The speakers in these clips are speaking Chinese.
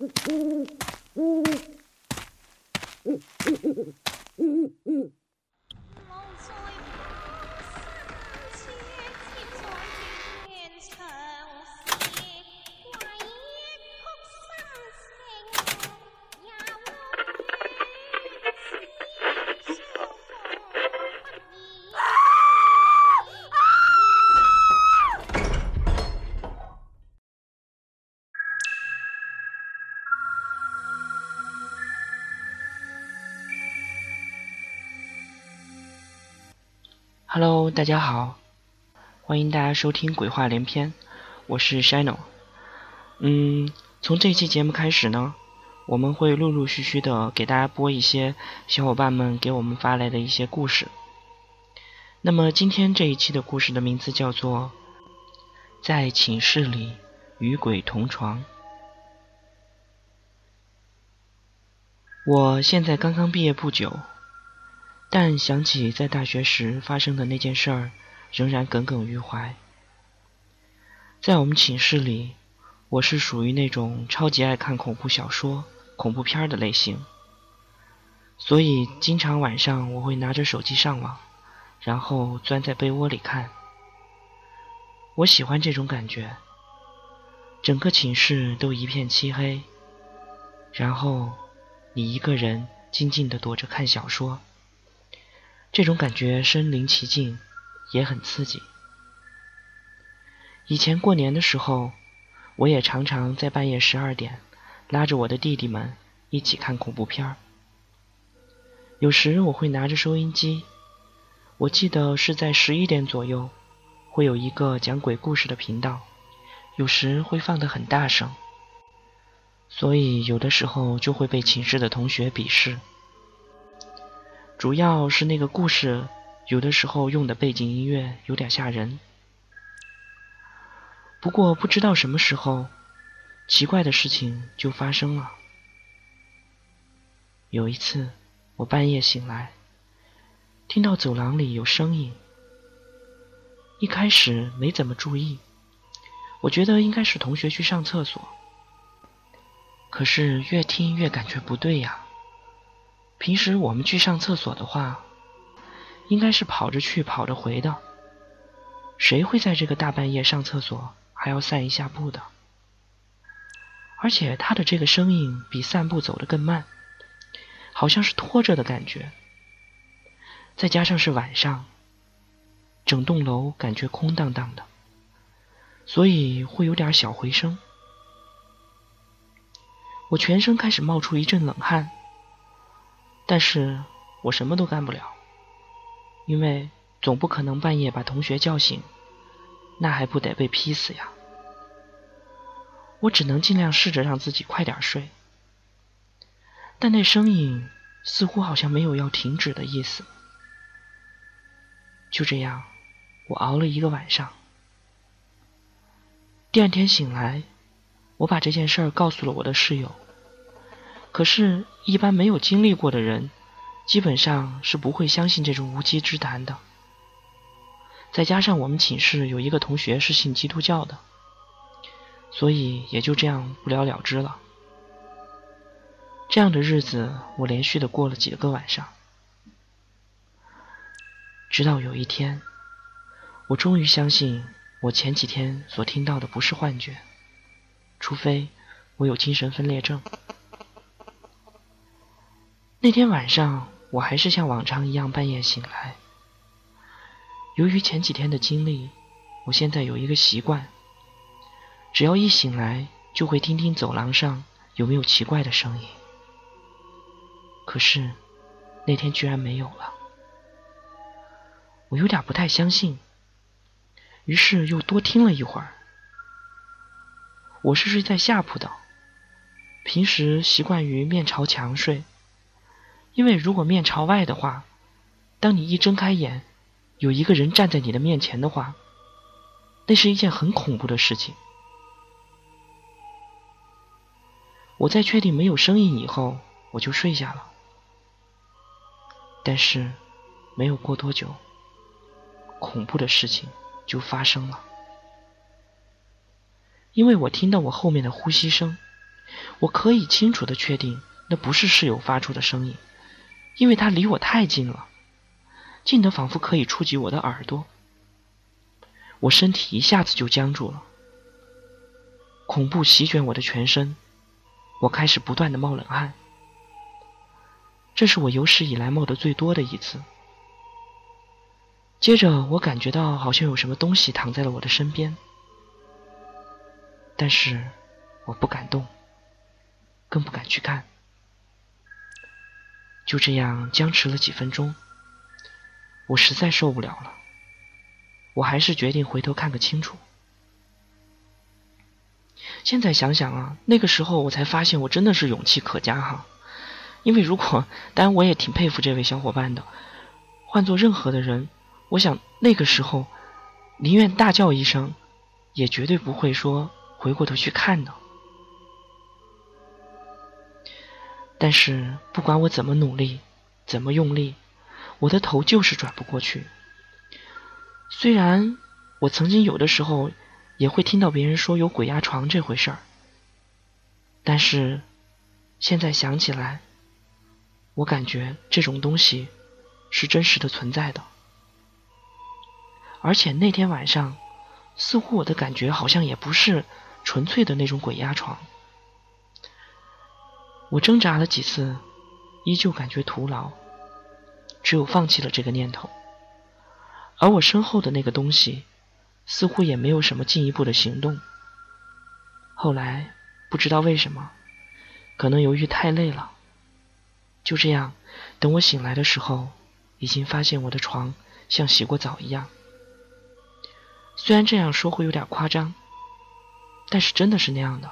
Mm-hmm. Hello，大家好，欢迎大家收听《鬼话连篇》，我是 Shino。嗯，从这期节目开始呢，我们会陆陆续续的给大家播一些小伙伴们给我们发来的一些故事。那么今天这一期的故事的名字叫做《在寝室里与鬼同床》。我现在刚刚毕业不久。但想起在大学时发生的那件事儿，仍然耿耿于怀。在我们寝室里，我是属于那种超级爱看恐怖小说、恐怖片的类型，所以经常晚上我会拿着手机上网，然后钻在被窝里看。我喜欢这种感觉，整个寝室都一片漆黑，然后你一个人静静地躲着看小说。这种感觉身临其境，也很刺激。以前过年的时候，我也常常在半夜十二点，拉着我的弟弟们一起看恐怖片儿。有时我会拿着收音机，我记得是在十一点左右，会有一个讲鬼故事的频道，有时会放得很大声，所以有的时候就会被寝室的同学鄙视。主要是那个故事，有的时候用的背景音乐有点吓人。不过不知道什么时候，奇怪的事情就发生了。有一次，我半夜醒来，听到走廊里有声音。一开始没怎么注意，我觉得应该是同学去上厕所。可是越听越感觉不对呀。平时我们去上厕所的话，应该是跑着去跑着回的。谁会在这个大半夜上厕所还要散一下步的？而且他的这个声音比散步走得更慢，好像是拖着的感觉。再加上是晚上，整栋楼感觉空荡荡的，所以会有点小回声。我全身开始冒出一阵冷汗。但是我什么都干不了，因为总不可能半夜把同学叫醒，那还不得被劈死呀！我只能尽量试着让自己快点睡，但那声音似乎好像没有要停止的意思。就这样，我熬了一个晚上。第二天醒来，我把这件事儿告诉了我的室友。可是，一般没有经历过的人，基本上是不会相信这种无稽之谈的。再加上我们寝室有一个同学是信基督教的，所以也就这样不了了之了。这样的日子，我连续的过了几个晚上，直到有一天，我终于相信我前几天所听到的不是幻觉，除非我有精神分裂症。那天晚上，我还是像往常一样半夜醒来。由于前几天的经历，我现在有一个习惯：只要一醒来，就会听听走廊上有没有奇怪的声音。可是那天居然没有了，我有点不太相信，于是又多听了一会儿。我是睡在下铺的，平时习惯于面朝墙睡。因为如果面朝外的话，当你一睁开眼，有一个人站在你的面前的话，那是一件很恐怖的事情。我在确定没有声音以后，我就睡下了。但是，没有过多久，恐怖的事情就发生了。因为我听到我后面的呼吸声，我可以清楚的确定，那不是室友发出的声音，因为他离我太近了，近得仿佛可以触及我的耳朵。我身体一下子就僵住了，恐怖席卷我的全身，我开始不断的冒冷汗。这是我有史以来冒的最多的一次。接着，我感觉到好像有什么东西躺在了我的身边，但是我不敢动，更不敢去看。就这样僵持了几分钟，我实在受不了了，我还是决定回头看个清楚。现在想想啊，那个时候我才发现我真的是勇气可嘉哈。因为如果，当然我也挺佩服这位小伙伴的。换做任何的人，我想那个时候宁愿大叫一声，也绝对不会说回过头去看的。但是不管我怎么努力，怎么用力，我的头就是转不过去。虽然我曾经有的时候也会听到别人说有鬼压床这回事儿，但是现在想起来。我感觉这种东西是真实的存在的，而且那天晚上，似乎我的感觉好像也不是纯粹的那种鬼压床。我挣扎了几次，依旧感觉徒劳，只有放弃了这个念头。而我身后的那个东西，似乎也没有什么进一步的行动。后来不知道为什么，可能由于太累了。就这样，等我醒来的时候，已经发现我的床像洗过澡一样。虽然这样说会有点夸张，但是真的是那样的。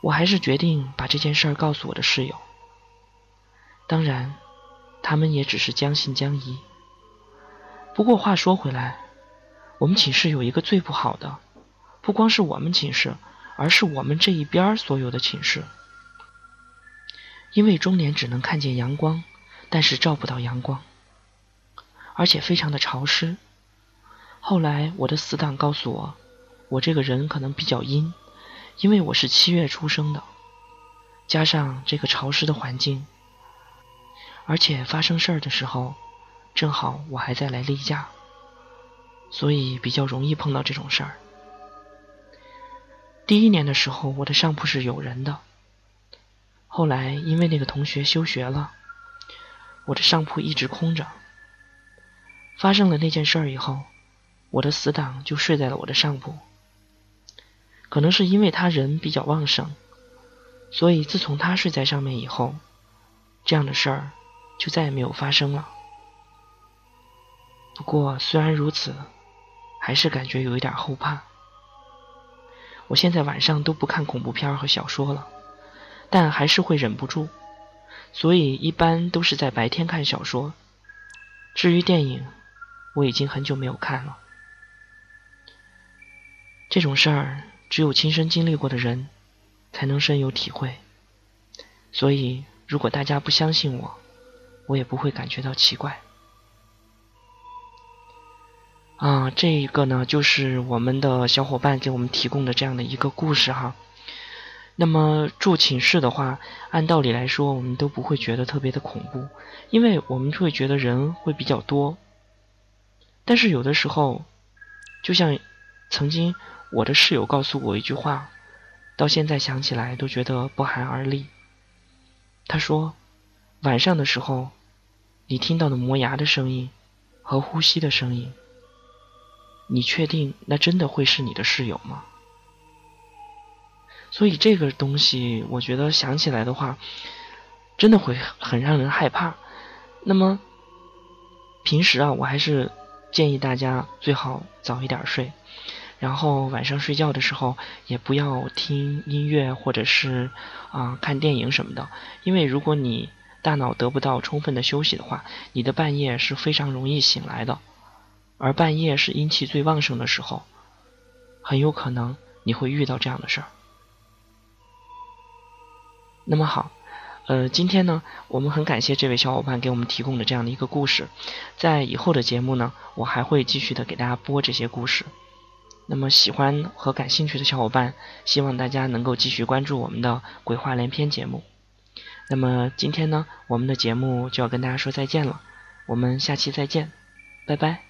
我还是决定把这件事儿告诉我的室友。当然，他们也只是将信将疑。不过话说回来，我们寝室有一个最不好的，不光是我们寝室，而是我们这一边所有的寝室。因为终年只能看见阳光，但是照不到阳光，而且非常的潮湿。后来我的死党告诉我，我这个人可能比较阴，因为我是七月出生的，加上这个潮湿的环境，而且发生事儿的时候，正好我还在来例假，所以比较容易碰到这种事儿。第一年的时候，我的上铺是有人的。后来因为那个同学休学了，我的上铺一直空着。发生了那件事儿以后，我的死党就睡在了我的上铺。可能是因为他人比较旺盛，所以自从他睡在上面以后，这样的事儿就再也没有发生了。不过虽然如此，还是感觉有一点后怕。我现在晚上都不看恐怖片和小说了。但还是会忍不住，所以一般都是在白天看小说。至于电影，我已经很久没有看了。这种事儿只有亲身经历过的人才能深有体会，所以如果大家不相信我，我也不会感觉到奇怪。啊，这一个呢，就是我们的小伙伴给我们提供的这样的一个故事哈。那么住寝室的话，按道理来说，我们都不会觉得特别的恐怖，因为我们会觉得人会比较多。但是有的时候，就像曾经我的室友告诉我一句话，到现在想起来都觉得不寒而栗。他说，晚上的时候，你听到的磨牙的声音和呼吸的声音，你确定那真的会是你的室友吗？所以这个东西，我觉得想起来的话，真的会很让人害怕。那么平时啊，我还是建议大家最好早一点睡，然后晚上睡觉的时候也不要听音乐或者是啊看电影什么的，因为如果你大脑得不到充分的休息的话，你的半夜是非常容易醒来的，而半夜是阴气最旺盛的时候，很有可能你会遇到这样的事儿。那么好，呃，今天呢，我们很感谢这位小伙伴给我们提供的这样的一个故事，在以后的节目呢，我还会继续的给大家播这些故事。那么喜欢和感兴趣的小伙伴，希望大家能够继续关注我们的鬼话连篇节目。那么今天呢，我们的节目就要跟大家说再见了，我们下期再见，拜拜。